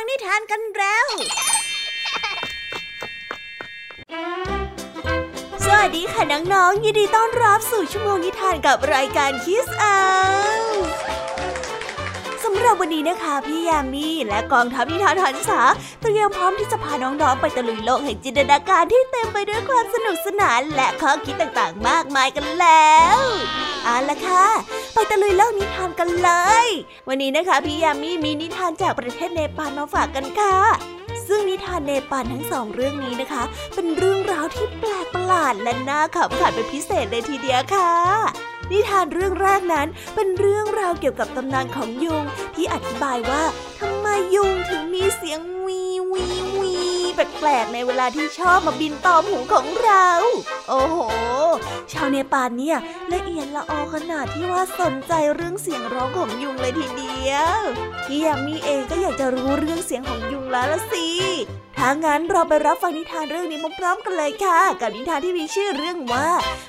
ฟังนิทานกันแล้ว สวัสดีค่ะน้องๆ ยินดีต้อนรับสู่ชั่วโมงนิทานกับรายการคิสอาสำหรับวันนี้นะคะพี่ยามีและกองทัพนิทานหันษาเตรียมพร้อมที่จะพาน้องๆไปตะลุยโลกแห่งจินตนาการที่เต็มไปด้วยความสนุกสนาน และข้อคิดต่างๆ มากมายกันแล้วเอาละค่ะ ไปตะลุยโลกนิทานกันเลย วันนี้นะคะพี่ยามีมีนิทานจากประเทศเนปาลมาฝากกันค่ะ ซึ่งนิทานเนปาลทั้งสองเรื่องนี้นะคะ เป็นเรื่องราวที่แปลกประหลาดและน่าขำขันเป็นพิเศษเลยทีเดียวค่ะนิทานเรื่องแรกนั้นเป็นเรื่องราวเกี่ยวกับตำนานของยุงที่อธิบายว่าทำไมยุงถึงมีเสียงวีวีวี แปลกๆในเวลาที่ชอบมาบินตอมหูของเรา โอ้โห ชาวเนปาลเนี่ยละเอียดละออขนาดที่ว่าสนใจเรื่องเสียงร้องของยุงเลยทีเดียวพี่ยามีเองก็อยากจะรู้เรื่องเสียงของยุงแล้วละสิถ้างั้นเราไปรับฟังนิทานเรื่องนี้พร้อมๆกันเลยค่ะ กับนิทานที่มีชื่อเรื่องว่า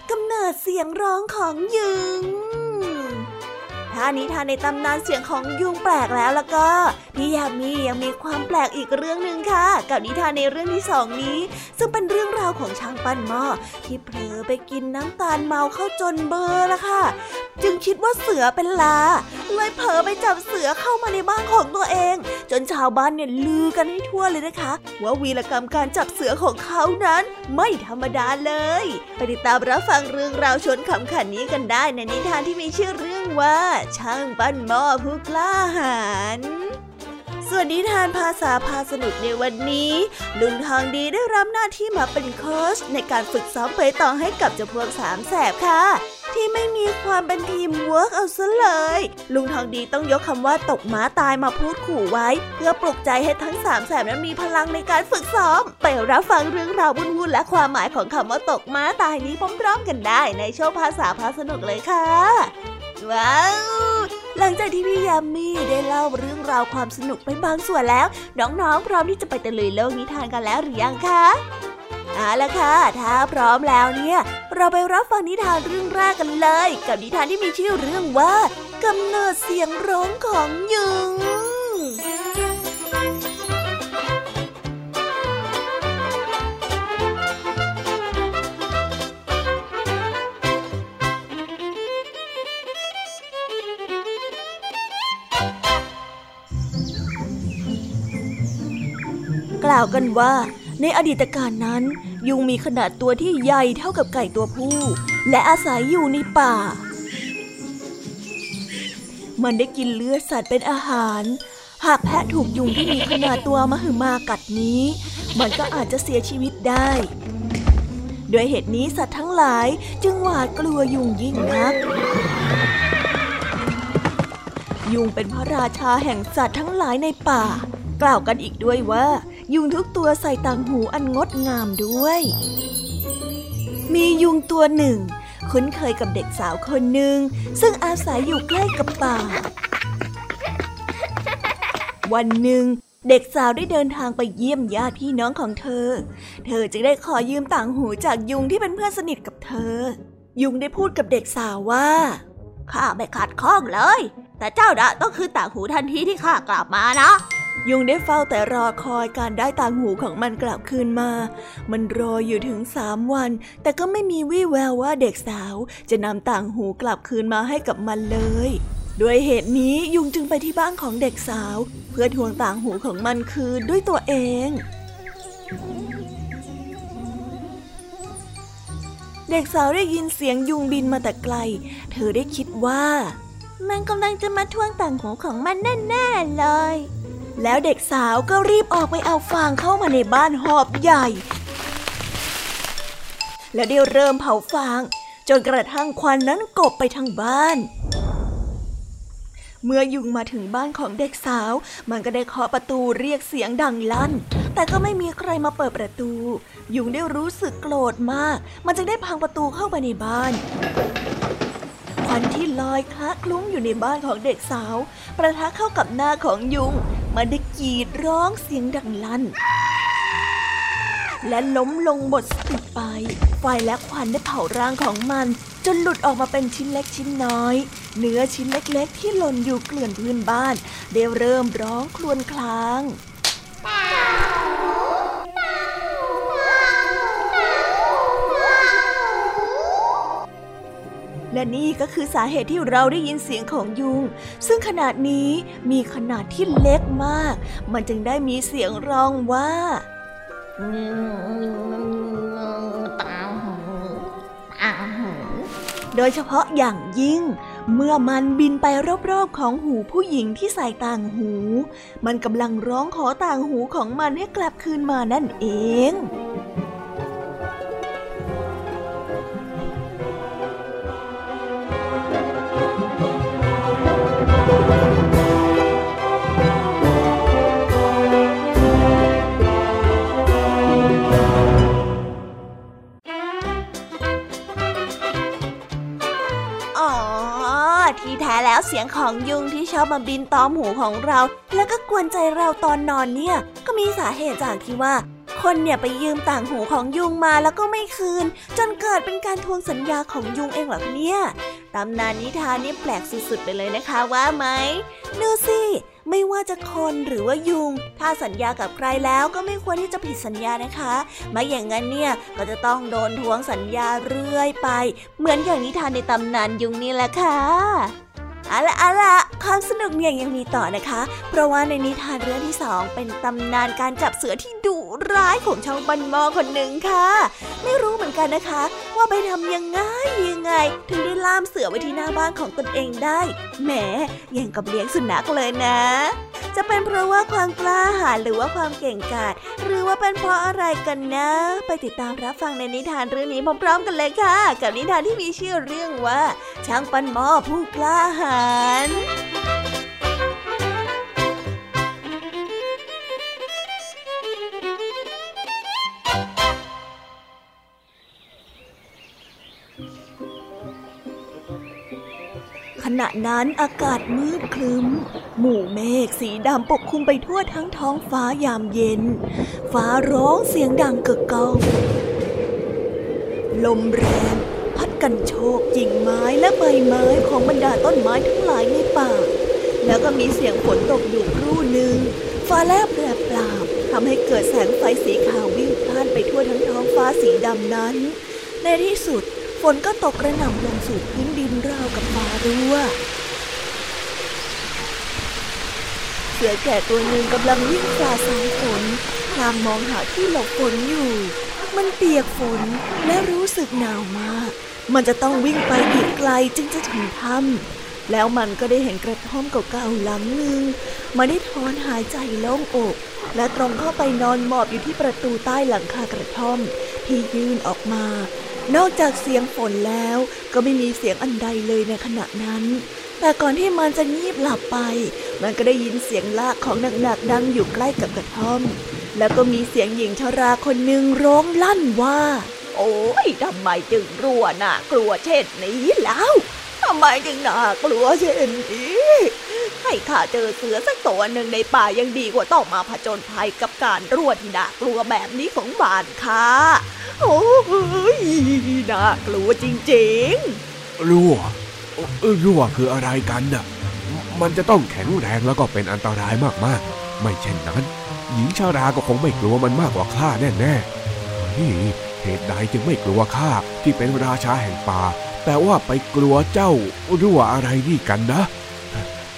กำเนิดเสียงร้องของยุงานิทานในตำนานเสียงของยุงแปลกแล้วแล้วก็พี่ยามียังมีความแปลกอีกเรื่องหนึ่งค่ะ กับนิทานในเรื่องที่สองนี้ ซึ่งเป็นเรื่องราวของช้างปั้นหม้อที่เผลอไปกินน้ำตาลเมาเข้าจนเบอร์ละค่ะ จึงคิดว่าเสือเป็นลา เลยเผลอไปจับเสือเข้ามาในบ้านของตัวเอง จนชาวบ้านเนี่ยลือกันให้ทั่วเลยนะคะ ว่าวีรกรรมการจับเสือของเขานั้น ไม่ธรรมดาเลยไปติดตามรับฟังเรื่องราวชนขำขันนี้กันได้ในนิทานที่มีชื่อเรื่องว่าช่างปั้นหม้อผู้กล้าหาญส่วนนิทานภาษาพาสนุกในวันนี้ ลุงทองดีได้รับหน้าที่มาเป็นโค้ชในการฝึกซ้อมเปตองให้กับเจ้าพวกสามแสบค่ะ ที่ไม่มีความเป็นทีมเวิร์กเอาซะเลย ลุงทองดีต้องยกคำว่าตกม้าตายมาพูดขู่ไว้ เพื่อปลุกใจให้ทั้งสามแสบนั้นมีพลังในการฝึกซ้อม ไปรับฟังเรื่องราววุ่นๆและความหมายของคำว่าตกม้าตายนี้พร้อมๆกันได้ในโชว์ภาษาพาสนุกเลยค่ะ ว้าว หลังจากที่พี่ยามีได้เล่าเรื่องราวความสนุกไปบางส่วนแล้ว น้องๆ พร้อมที่จะไปตะลุยโลกนิทานกันแล้วหรือยังคะเอาละค่ะ ถ้าพร้อมแล้วเนี่ย เราไปรับฟังนิทานเรื่องแรกกันเลย กับนิทานที่มีชื่อเรื่องว่ากำเนิดเสียงร้องของยุงาวกันว่า ในอดีตการนั้น ยุงมีขนาดตัวที่ใหญ่เท่ากับไก่ตัวผู้ และอาศัยอยู่ในป่า มันได้กินเลือดสัตว์เป็นอาหาร หากแพะถูกยุงที่มีขนาดตัวมหึมากัดนี้ มันก็อาจจะเสียชีวิตได้ด้วยเหตุนี้สัตว์ทั้งหลายจึงหวาดกลัวยุงยิ่งนัก ยุงเป็นพระราชาแห่งสัตว์ทั้งหลายในป่า กล่าวกันอีกด้วยว่า ยุงทุกตัวใส่ต่างหูอันงดงามด้วย มียุงตัวหนึ่ง คุ้นเคยกับเด็กสาวคนหนึ่ง ซึ่งอาศัยอยู่ใกล้กับป่า วันหนึ่งเด็กสาวได้เดินทางไปเยี่ยมญาติพี่น้องของเธอ เธอจึงได้ขอยืมต่างหูจากยุงที่เป็นเพื่อนสนิทกับเธอ ยุงได้พูดกับเด็กสาวว่า ข้าไม่ขัดข้องเลย แต่เจ้าดะต้องคืนต่างหูทันทีที่ข้ากลับมานะ ยุงได้เฝ้าแต่รอคอยการได้ต่างหูของมันกลับคืนมา มันรออยู่ถึงสามวัน แต่ก็ไม่มีวี่แววว่าเด็กสาวจะนำต่างหูกลับคืนมาให้กับมันเลย ด้วยเหตุนี้ยุงจึงไปที่บ้านของเด็กสาว เพื่อทวงต่างหูของมันคืนด้วยตัวเองเด็กสาวได้ยินเสียงยุงบินมาแต่ไกล เธอได้คิดว่า มันกำลังจะมาทวงต่างหูของมันแน่ๆเลย แล้วเด็กสาวก็รีบออกไปเอาฟางเข้ามาในบ้านหอบใหญ่ แล้วได้เริ่มเผาฟาง จนกระทั่งควันนั้นกบไปทั้งบ้าน เมื่อยุงมาถึงบ้านของเด็กสาว มันก็ได้เคาะประตูเรียกเสียงดังลั่น แต่ก็ไม่มีใครมาเปิดประตู ยุงได้รู้สึกโกรธมาก มันจึงได้พังประตูเข้าไปในบ้านควันที่ลอยคละคลุ้งอยู่ในบ้านของเด็กสาว ประทะเข้ากับหน้าของยุง มันได้กรีดร้องเสียงดังลั่น และล้มลงหมดสติไป ไฟและควันได้เผาร่างของมัน จนหลุดออกมาเป็นชิ้นเล็กชิ้นน้อย เนื้อชิ้นเล็กๆ ที่หล่นอยู่เกลื่อนพื้นบ้าน ได้เริ่มร้องครวญคราง และนี่ก็คือสาเหตุที่เราได้ยินเสียงของยุง ซึ่งขนาดนี้มีขนาดที่เล็กมาก มันจึงได้มีเสียงร้องว่าตาหูตาหูโดยเฉพาะอย่างยิ่ง เมื่อมันบินไปรอบๆของหูผู้หญิงที่ใส่ต่างหู มันกำลังร้องขอต่างหูของมันให้กลับคืนมานั่นเอง ที่แท้แล้วเสียงของยุงที่ชอบมาบินตอมหูของเรา แล้วก็กวนใจเราตอนนอนเนี่ย ก็มีสาเหตุจากที่ว่า คนเนี่ยไปยืมต่างหูของยุงมาแล้วก็ไม่คืน จนเกิดเป็นการทวงสัญญาของยุงเองหรอเนี่ยตำนานนิทานนี่แปลกสุดๆไปเลยนะคะว่าไหมดูสิ ไม่ว่าจะคนหรือว่ายุง ถ้าสัญญากับใครแล้วก็ไม่ควรที่จะผิดสัญญานะคะ ไม่อย่างนั้นเนี่ยก็จะต้องโดนทวงสัญญาเรื่อยไป เหมือนอย่างนิทานในตำนานยุงนี่แหละค่ะ เอาละเอาละความสนุกเนี่ยยังมีต่อนะคะ เพราะว่าในนิทานเรื่องที่สองเป็นตำนานการจับเสือที่ดุร้ายของชาวบันมอคนหนึ่งค่ะ ไม่รู้เหมือนกันนะคะ ว่าไปทำยังไงยังไง ถึงได้ล่ามเสือไว้ที่หน้าบ้านของตนเองได้แหมยังกับเลี้ยงสุนัขเลยนะ จะเป็นเพราะว่าความกล้าหาญหรือว่าความเก่งกาจหรือว่าเป็นเพราะอะไรกันนะ ไปติดตามรับฟังในนิทานเรื่องนี้พร้อมๆกันเลยค่ะ กับนิทานที่มีชื่อเรื่องว่าช้างปันหม้อผู้กล้าหาญขณะนั้นอากาศมืดครึ้ม หมู่เมฆสีดำปกคลุมไปทั่วทั้งท้องฟ้ายามเย็น ฟ้าร้องเสียงดังเกิกก้อง ลมแรง กันโชกกิ่งไม้และใบไม้ของบรรดาต้นไม้ทั้งหลายในป่า แล้วก็มีเสียงฝนตกอยู่ครู่หนึ่งฟ้าแลบแปรปราบทำให้เกิดแสงไฟสีขาววิ่งพล่านไปทั่วทั้งท้องฟ้าสีดำนั้น ในที่สุดฝนก็ตกกระหน่ำลงสู่พื้นดินราวกับฟ้ารั่วเสือแก่ตัวหนึ่งกำลังวิ่งฝ่าสายฝนพลางมองหาที่หลบฝนอยู่ มันเปียกฝนและรู้สึกหนาวมาก มันจะต้องวิ่งไปอีกไกลจึงจะถึงถ้ำแล้วมันก็ได้เห็นกระท่อมเก่าๆหลังหนึ่งมันได้ถอนหายใจโล่งอก และตรงเข้าไปนอนหมอบอยู่ที่ประตูใต้หลังคากระท่อม ที่ยื่นออกมา นอกจากเสียงฝนแล้วก็ไม่มีเสียงอันใดเลยในขณะนั้น แต่ก่อนที่มันจะงีบหลับไป มันก็ได้ยินเสียงลากของหนักๆดังอยู่ใกล้กับกระท่อม แล้วก็มีเสียงหญิงชราคนหนึ่งร้องลั่นว่า โอ้ยทำไมจึงรัวน่ากลัวเช่นนี้แล้วทำไมจึงน่ากลัวเช่นนี้ให้ข้าเจอเสือสักตัวหนึ่งในป่ายังดีกว่าต้องมาผจญภัยกับการรัวที่น่ากลัวแบบนี้ของบ้านข้าโอ้ยน่ากลัวจริงๆรั่วรั่วคืออะไรกันน่ะ มันจะต้องแข็งแรงแล้วก็เป็นอันตรายมากๆ ไม่เช่นนั้น หญิงชาราก็คงไม่กลัวมันมากกว่าข้าแน่ๆ เหตุใดจึงไม่กลัวข้าที่เป็นราชาแห่งป่า แต่ว่าไปกลัวเจ้ารั่วอะไรนี่กันนะ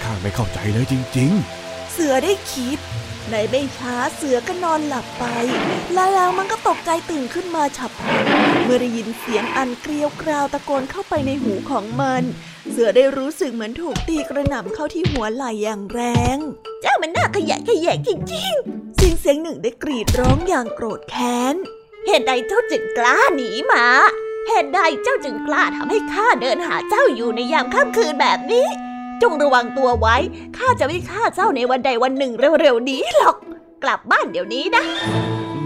ข้าไม่เข้าใจเลยจริง ๆ เสือได้คิด ในไม่ช้าเสือก็นอนหลับไปแล้วมันก็ตกใจตื่นขึ้นมาฉับพลันเมื่อได้ยินเสียงอันเกลียวกราวตะโกนเข้าไปในหูของมัน เสือได้รู้สึกเหมือนถูกตีกระหน่ำเข้าที่หัวไหล่อย่างแรง เจ้ามันน่าขยะขยะจริงๆเสียงเสียงหนึ่งได้กรีดร้องอย่างโกรธแค้น เหตุใดเจ้าจึงกล้าหนีมา เหตุใดเจ้าจึงกล้าทำให้ข้าเดินหาเจ้าอยู่ในยามค่ำคืนแบบนี้ จงระวังตัวไว้ ข้าจะไม่ฆ่าเจ้าในวันใดวันหนึ่งเร็วๆนี้หรอก กลับบ้านเดี๋ยวนี้นะ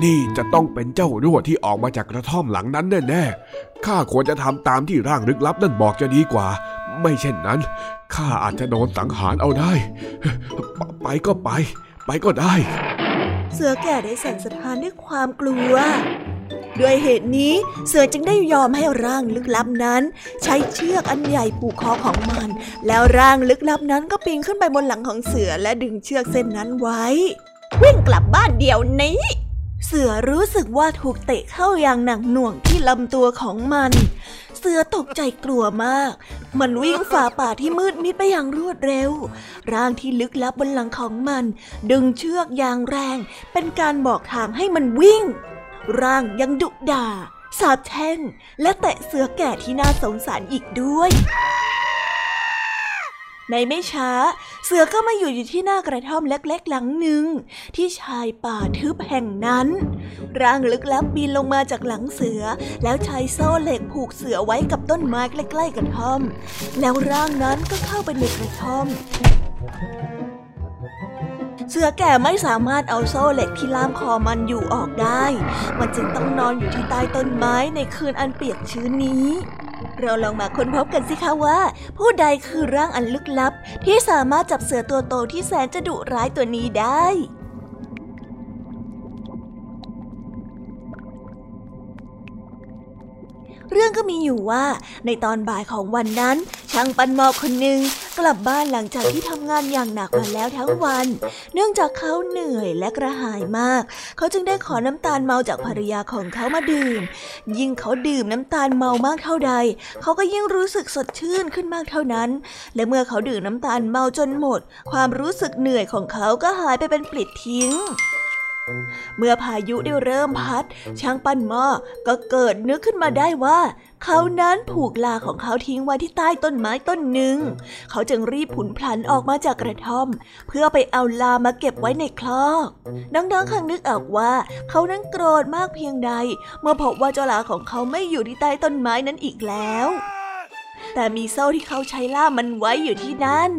นี่จะต้องเป็นเจ้ารั่วที่ออกมาจากกระท่อมหลังนั้นแน่ๆ ข้าควรจะทำตามที่ร่างลึกลับนั่นบอกจะดีกว่า ไม่เช่นนั้น ข้าอาจจะโดนสังหารเอาได้ ไปก็ไป ไปก็ได้ เสือแก่ได้สั่นสะท้านด้วยความกลัว ด้วยเหตุนี้เสือจึงได้ยอมให้ร่างลึกลับนั้น ใช้เชือกอันใหญ่ผูกคอของมัน แล้วร่างลึกลับนั้นก็ปีนขึ้นไปบนหลังของเสือและดึงเชือกเส้นนั้นไว้ วิ่งกลับบ้านเดี๋ยวนี้ เสือรู้สึกว่าถูกเตะเข้าอย่างหนักหน่วงที่ลำตัวของมัน เสือตกใจกลัวมาก มันวิ่งฝ่าป่าที่มืดมิดไปอย่างรวดเร็ว ร่างที่ลึกลับบนหลังของมัน ดึงเชือกอย่างแรง เป็นการบอกทางให้มันวิ่ง ร่างยังดุด่า สาบแช่ง และแตะเสือแก่ที่น่าสงสารอีกด้วย ในไม่ช้า เสือก็มาอยู่อยู่ที่หน้ากระท่อมเล็กๆหลังหนึ่ง ที่ชายป่าทึบแห่งนั้น ร่างลึกลับบินลงมาจากหลังเสือ แล้วใช้โซ่เหล็กผูกเสือไว้กับต้นไม้ใกล้ๆกระท่อม แล้วร่างนั้นก็เข้าไปในกระท่อมเสือแก่ไม่สามารถเอาโซ่เหล็กที่ล่ามคอมันอยู่ออกได้ มันจึงต้องนอนอยู่ที่ใต้ต้นไม้ในคืนอันเปียกชื้นนี้ เราลองมาค้นพบกันสิคะว่า ผู้ใดคือร่างอันลึกลับ ที่สามารถจับเสือตัวโตที่แสนจะดุร้ายตัวนี้ได้ รื่องก็มีอยู่ว่าในตอนบ่ายของวันนั้น ช่างปันหมอคนหนึ่งกลับบ้านหลังจากที่ทำงานอย่างหนักมาแล้วทั้งวัน เนื่องจากเขาเหนื่อยและกระหายมาก เขาจึงได้ขอน้ำตาลเมาจากภรรยาของเขามาดื่ม ยิ่งเขาดื่มน้ำตาลเมามากเท่าใด เขาก็ยิ่งรู้สึกสดชื่นขึ้นมากเท่านั้น และเมื่อเขาดื่มน้ำตาลเมาจนหมด ความรู้สึกเหนื่อยของเขาก็หายไปเป็นปลิดทิ้ง เมื่อพายุได้เริ่มพัดช้างปั้นหม้อก็เกิดนึกขึ้นมาได้ว่า เขานั้นผูกลาของเขาทิ้งไว้ที่ใต้ต้นไม้ต้นหนึ่ง เขาจึงรีบผุนพลันออกมาจากกระท่อม เพื่อไปเอาลามาเก็บไว้ในคลอกน้องๆคังนึกออกว่า เขานั้นโกรธมากเพียงใด เมื่อพบว่าเจ้าลาของเขาไม่อยู่ที่ใต้ต้นไม้นั้นอีกแล้ว แต่มีโซ่ที่เขาใช้ล่ามันไว้อยู่ที่นั่น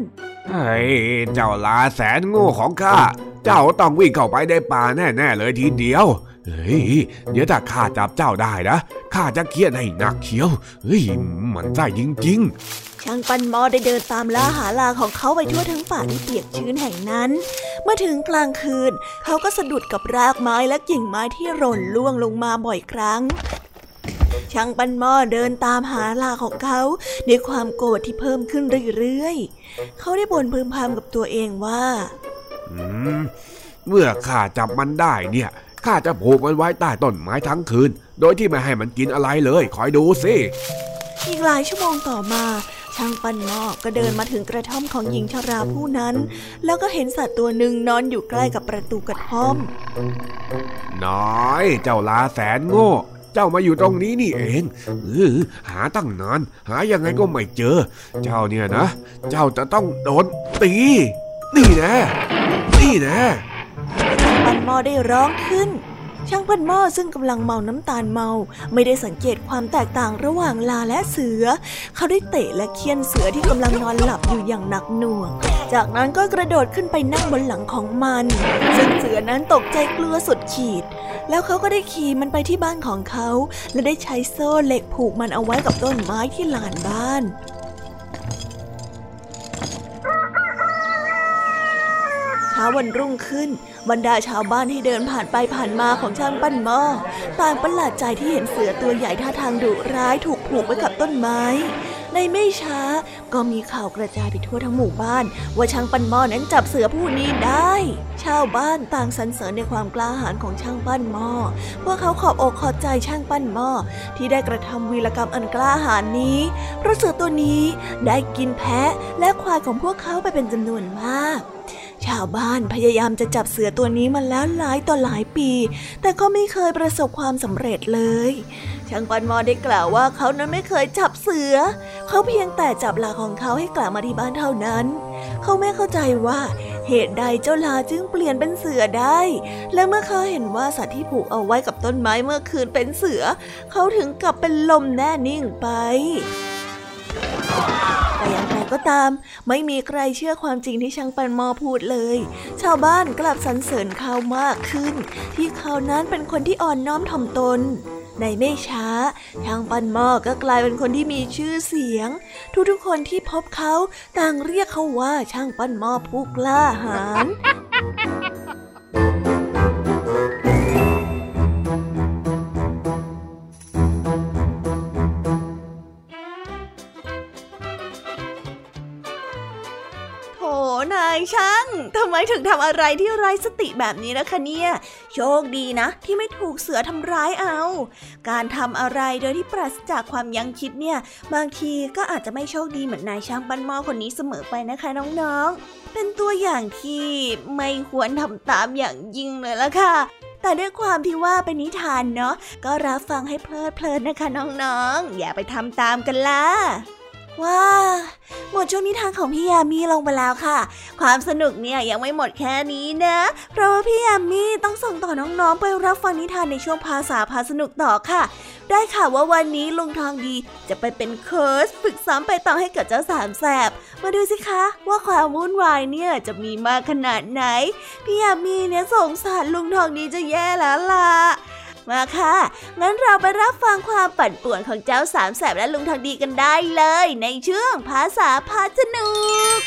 เฮ้ยเจ้าลาแสนโง่ของข้า เจ้าต้องวิ่งเข้าไปในป่าแน่ๆเลยทีเดียว เฮ้ย เดี๋ยวถ้าข้าจับเจ้าได้นะข้าจะเคียนให้หนักเขียว เฮ้ย มันใจจริง ๆ ช่างปันมอได้เดินตามล่าหาลาของเขาไปทั่วทั้งป่าที่เปียกชื้นแห่งนั้น เมื่อถึงกลางคืน เขาก็สะดุดกับรากไม้และกิ่งไม้ที่หล่นล่วงลงมาบ่อยครั้ง ช่างปันหม้อเดินตามหาลาของเขาด้วยความโกรธที่เพิ่มขึ้นเรื่อยๆ เขาได้บ่นพึมพำกับตัวเองว่าอืมเมื่อข้าจับมันได้เนี่ยข้าจะผูกมันไว้ใต้ต้นไม้ทั้งคืน โดยที่ไม่ให้มันกินอะไรเลย คอยดูสิอีกหลายชั่วโมงต่อมาช่างปันหม้อก็เดินมาถึงกระท่อมของหญิงชราผู้นั้น แล้วก็เห็นสัตว์ตัวหนึ่งนอนอยู่ใกล้กับประตูกระท่อม น้อย เจ้าลาแสนโง่ เจ้ามาอยู่ตรงนี้นี่เองเออหาตั้งนาน หายังไงก็ไม่เจอ เจ้าเนี่ยนะ เจ้าจะต้องโดนตี นี่นะ นี่นะปันมอได้ร้องขึ้น ช่างพันหม้อซึ่งกำลังเมาน้ำตาลเมา ไม่ได้สังเกตความแตกต่างระหว่างลาและเสือ เขาได้เตะและเคี่ยนเสือที่กำลังนอนหลับอยู่อย่างหนักหน่วง จากนั้นก็กระโดดขึ้นไปนั่งบนหลังของมัน ซึ่งเสือนั้นตกใจกลัวสุดขีด แล้วเขาก็ได้ขี่มันไปที่บ้านของเขา และได้ใช้โซ่เหล็กผูกมันเอาไว้กับต้นไม้ที่ลานบ้านเช้าวันรุ่งขึ้น บรรดาชาวบ้านที่เดินผ่านไปผ่านมาของช่างปั้นหม้อต่างประหลาดใจที่เห็นเสือตัวใหญ่ท่าทางดุร้ายถูกผูกไว้กับต้นไม้ ในไม่ช้าก็มีข่าวกระจายไปทั่วทั้งหมู่บ้าน ว่าช่างปั้นหม้อนั้นจับเสือผู้นี้ได้ ชาวบ้านต่างสรรเสริญในความกล้าหาญของช่างปั้นหม้อพวกเขาขอบอกขอบใจช่างปั้นหม้อที่ได้กระทำวีรกรรมอันกล้าหาญนี้ เพราะเสือตัวนี้ได้กินแพะและควายของพวกเขาไปเป็นจำนวนมาก ชาวบ้านพยายามจะจับเสือตัวนี้มาแล้วหลายต่อหลายปี แต่ก็ไม่เคยประสบความสำเร็จเลยช่างปันมอได้กล่าวว่าเขานั้นไม่เคยจับเสือ เขาเพียงแต่จับลาของเขาให้กลับมาที่บ้านเท่านั้น เขาไม่เข้าใจว่าเหตุใดเจ้าลาจึงเปลี่ยนเป็นเสือได้ และเมื่อเขาเห็นว่าสัตว์ที่ผูกเอาไว้กับต้นไม้เมื่อคืนเป็นเสือ เขาถึงกับเป็นลมแน่นิ่งไปแต่ย่าง ก็ตาม ไม่มีใครเชื่อความจริงที่ช่างปันมอพูดเลย ชาวบ้านกลับสรรเสริญเขามากขึ้น ที่เขานั้นเป็นคนที่อ่อนน้อมถ่อมตนในไม่ช้า ช่างปั้นหม้อก็กลายเป็นคนที่มีชื่อเสียง ทุกๆคนที่พบเขาต่างเรียกเขาว่าช่างปั้นหม้อผู้กล้าหาญายช่างทำไมถึงทำอะไรที่ไร้สติแบบนี้นะคะเนี่ย โชคดีนะ ที่ไม่ถูกเสือทำร้ายเอา การทำอะไรโดยที่ปราศจากความยั้งคิดเนี่ย บางทีก็อาจจะไม่โชคดีเหมือนนายช่างปั้นหม้อคนนี้เสมอไปนะคะน้องๆ เป็นตัวอย่างที่ไม่ควรทำตามอย่างยิ่งเลยละค่ะแต่ด้วยความที่ว่าเป็นนิทานเนาะก็รับฟังให้เพลิดเพลินนะคะน้องๆอย่าไปทำตามกันล่ะ ว้าหมดช่วงนิทานของพี่ยามีลงไปแล้วค่ะ ความสนุกเนี่ยยังไม่หมดแค่นี้นะ เพราะว่าพี่ยามีต้องส่งต่อน้องๆ ไปรับฟังนิทานในช่วงภาษาพาสนุกต่อค่ะ ได้ค่ะว่าวันนี้ลุงทองดีจะไปเป็นเคิร์สฝึกซ้อมไปต่อให้กับเจ้าสามแสบ มาดูสิคะว่าความวุ่นวายเนี่ยจะมีมากขนาดไหน พี่ยามีเนี่ยสงสารลุงทองดีจะแย่แล้วล่ะ มาค่ะ งั้นเราไปรับฟังความปั่นป่วนของเจ้าสามแสบและลุงทองดีกันได้เลย ในช่วงภาษาพาสนุก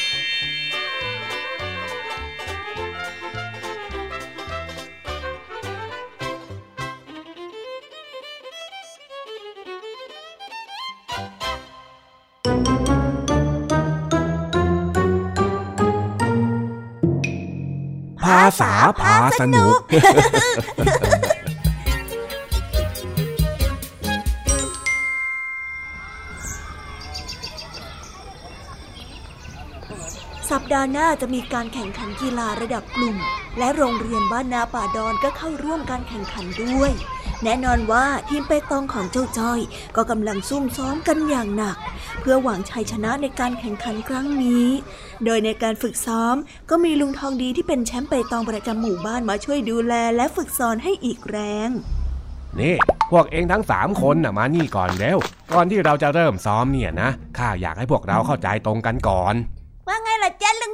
ภาษาพาสนุก สัปดาห์หน้าจะมีการแข่งขันกีฬาระดับกลุ่ม และโรงเรียนบ้านนาป่าดอนก็เข้าร่วมการแข่งขันด้วย แน่นอนว่าทีมเปตองของเจ้าจ้อย ก็กำลังซุ่มซ้อมกันอย่างหนัก เพื่อหวังชัยชนะในการแข่งขันครั้งนี้ โดยในการฝึกซ้อมก็มีลุงทองดีที่เป็นแชมป์เปตองประจำหมู่บ้านมาช่วยดูแลและฝึกสอนให้อีกแรงนี่พวกเองทั้งสามคนนะมานี่ก่อนเร็วก่อนที่เราจะเริ่มซ้อมเนี่ยนะข้าอยากให้พวกเราเข้าใจตรงกันก่อน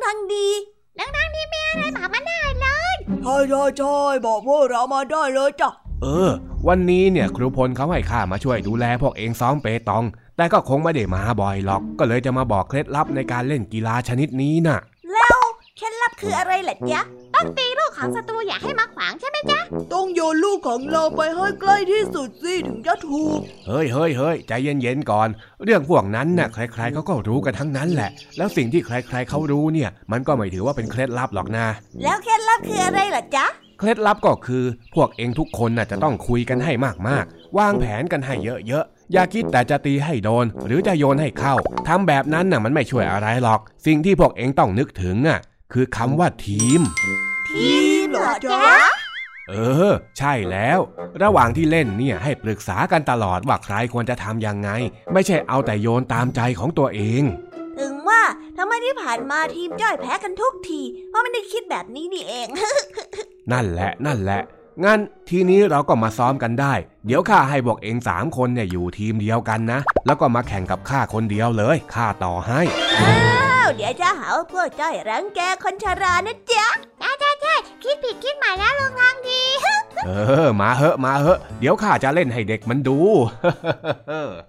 ล่ะเจ้าลุงทองดีลุงทองดีมีอะไรบอกมาได้เลยใช่ใช่ใช่บอกพวกเรามาได้เลยจ้ะเออ วันนี้เนี่ยครูพลเขาให้ข้ามาช่วยดูแลพวกเองซ้อมเปตอง แต่ก็คงไม่ได้มาบ่อยหรอก ก็เลยจะมาบอกเคล็ดลับในการเล่นกีฬาชนิดนี้น่ะ แล้วเคล็ดลับคืออะไรล่ะจ๊ะ ต้องตีลูกของศัตรูอย่าให้มาขวางใช่ไหมจ๊ะ ต้องโยนลูกของเราไปให้ใกล้ที่สุดสิถึงจะถูก เฮ้ยเฮ้ยเฮ้ยใจเย็นๆก่อน เรื่องพวกนั้นน่ะใครๆเขาก็รู้กันทั้งนั้นแหละ แล้วสิ่งที่ใคร ๆเขารู้เนี่ย มันก็ไม่ถือว่าเป็นเคล็ดลับหรอกนะ แล้วเคล็ดลับคืออะไรล่ะจ๊ะเคล็ดลับก็คือ พวกเองทุกคนน่ะจะต้องคุยกันให้มากๆ วางแผนกันให้เยอะๆ อย่าคิดแต่จะตีให้โดน หรือจะโยนให้เข้าทำแบบนั้นน่ะมันไม่ช่วยอะไรหรอก สิ่งที่พวกเองต้องนึกถึงอะ คือคำว่าทีม ทีมเหรอจ๊ะ เออ ใช่แล้ว ระหว่างที่เล่นเนี่ยให้ปรึกษากันตลอดว่าใครควรจะทำยังไง ไม่ใช่เอาแต่โยนตามใจของตัวเอง ถึงว่าทำไมที่ผ่านมาทีมจ้อยแพ้กันทุกที เพราะไม่ได้คิดแบบนี้นี่เอง นั่นแหละนั่นแหละงั้นทีนี้เราก็มาซ้อมกันได้ เดี๋ยวข้าให้บอกเองสามคนเนี่ยอยู่ทีมเดียวกันนะ แล้วก็มาแข่งกับข้าคนเดียวเลยข้าต่อให้อ้าว เดี๋ยวจะหาว่าพวกจ้อยรังแกคนชรานะจ๊ะใช่ใช่ใช่คิดผิดคิดใหม่แล้วลุงทองดีเออ มาเหอะมาเหอะเดี๋ยวข้าจะเล่นให้เด็กมันดู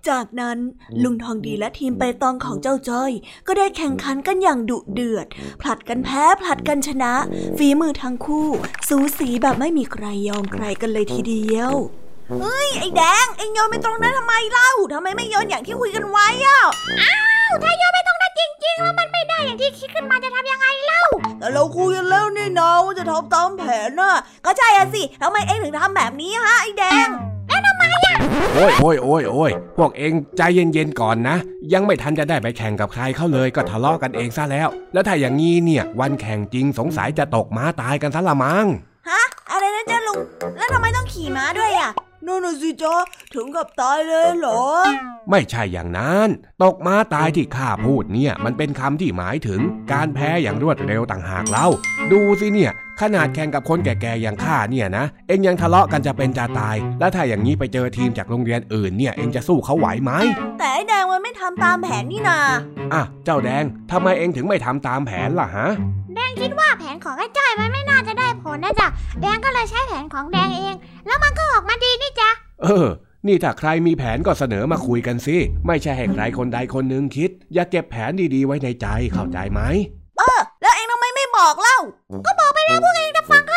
จากนั้นลุงทองดีและทีมไปตองของเจ้าจ้อย ก็ได้แข่งขันกันอย่างดุเดือด ผลัดกันแพ้ผลัดกันชนะ ฝีมือทั้งคู่ สูสีแบบไม่มีใครยอมใครกันเลยทีเดียวเฮ้ยไอ้แดงเอ็งโยนไปตรงนั้นทำไมเล่าทำไมไม่โยนอย่างที่คุยกันไว้อะถ้าโยนไปตรงนั้น จริงๆ แล้วมันไม่ได้อย่างที่คิดขึ้นมาจะทำยังไงเล่า แต่เราคุยกันแล้วนี่นาว่าจะทำตามแผนน่ะ ก็ใช่อะสิทำไมเอ็งถึงทำแบบนี้ฮะไอ้แดงโอ้ยโอ้ยโอ้ยโอ้ยพวกเองใจเย็นๆก่อนนะ ยังไม่ทันจะได้ไปแข่งกับใครเข้าเลยก็ทะเลาะกันเองซะแล้ว แล้วถ้าอย่างงี้เนี่ย วันแข่งจริงสงสัยจะตกม้าตายกันซะละมั้งฮะ อะไรนะจ๊ะลุง แล้วทำไมต้องขี่ม้าด้วยอะ นั่นน่ะสิจ๊ะถึงกับตายเลยเหรอ ไม่ใช่อย่างนั้น ตกม้าตายที่ข้าพูดเนี่ย มันเป็นคำที่หมายถึงการแพ้อย่างรวดเร็วต่างหากเล่า ดูสิเนี่ย ขนาดแข่งกับคนแก่ๆอย่างข้าเนี่ยนะ เอ็งยังทะเลาะกันจะเป็นจะตาย แล้วถ้าอย่างนี้ไปเจอทีมจากโรงเรียนอื่นเนี่ยเอ็งจะสู้เขาไหวไหม แต่ไอ้แดงมันไม่ทำตามแผนนี่นาอะเจ้าแดงทำไมเอ็งถึงไม่ทำตามแผนล่ะฮะ แดงคิดว่าแผนของไอ้จ้อยมันไม่น่าจะได้ผลนะจ๊ะ แดงก็เลยใช้แผนของแดงเอง แล้วมันก็ออกมาดีนี่จ๊ะ เออนี่ถ้าใครมีแผนก็เสนอมาคุยกันสิ ไม่ใช่ให้ใครคนใดคนหนึ่งคิด อย่าเก็บแผนดีๆไว้ในใจเข้าใจไหม บอกเล่า ก็บอกไปแล้วพวกเองจะฟังข้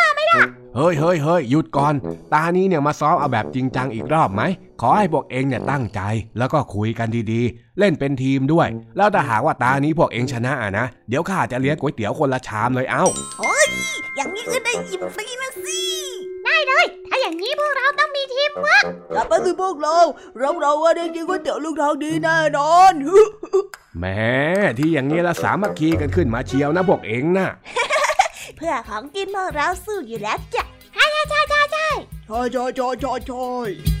าไหมล่ะ เอฮ้ยเฮ้ยเฮ้ยหยุดก่อน ตานี้เนี่ยมาซ้อมเอาแบบจริงจังอีกรอบไหม ขอให้พวกเองเนี่ยตั้งใจ แล้วก็คุยกันดีๆ เล่นเป็นทีมด้วย แล้วถ้าหากว่าตานี้พวกเองชนะอะนะ เดี๋ยวข้าจะเลี้ยงก๋วยเตี๋ยวคนละชามเลยเอ้าอย่างนี้ก็ได้อิ่มฟรีนะสิถ้าอย่างนี้พวกเราต้องมีทีมเวิร์กอย่าไปสิพวกเราเราเราว่าได้กินก๋วยเตี๋ยวลุงทองดีแน่นอนแหมที่อย่างนี้ละสามัคคีกันขึ้นมาเชียวนะพวกเองนะ เพื่อของกินพวกเราสู้อยู่แล้วจ้ะใช่ใช่ใช่ใช่ใช่ใช่ใช่ใช่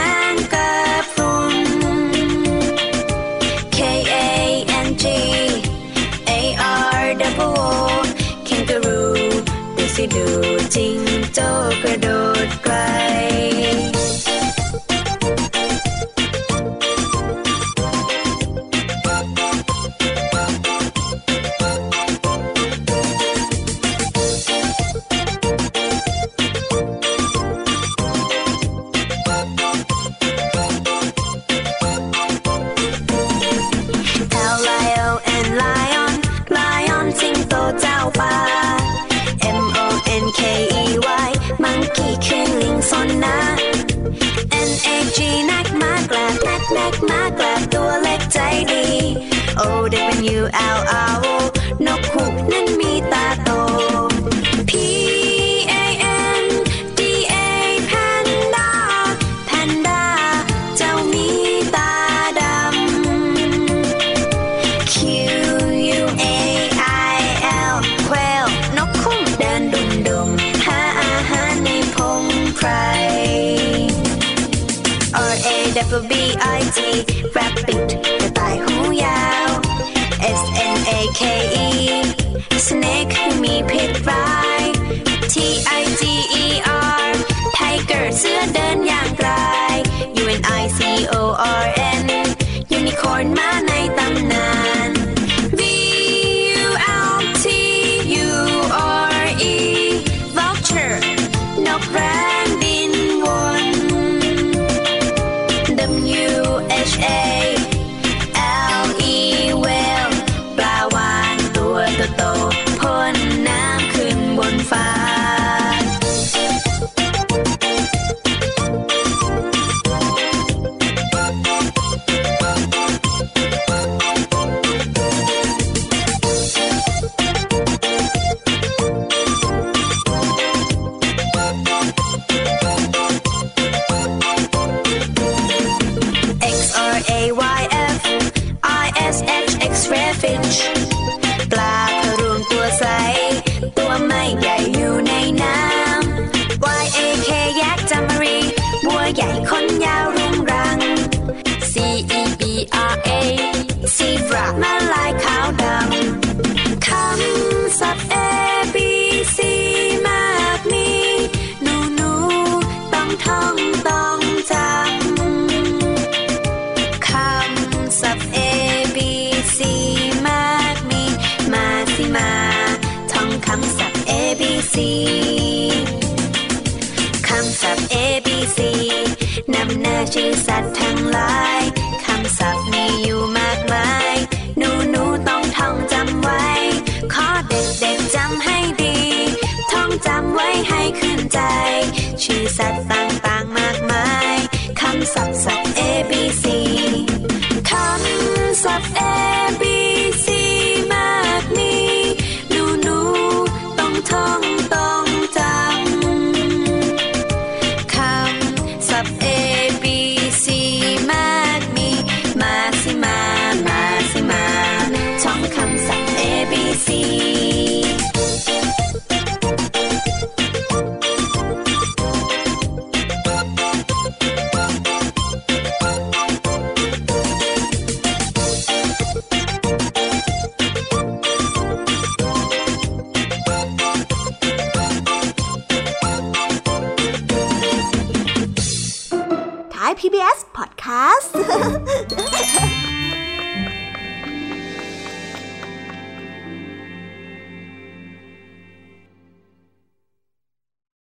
จิงโจ้กระโดดไกล Oh, dipping you out.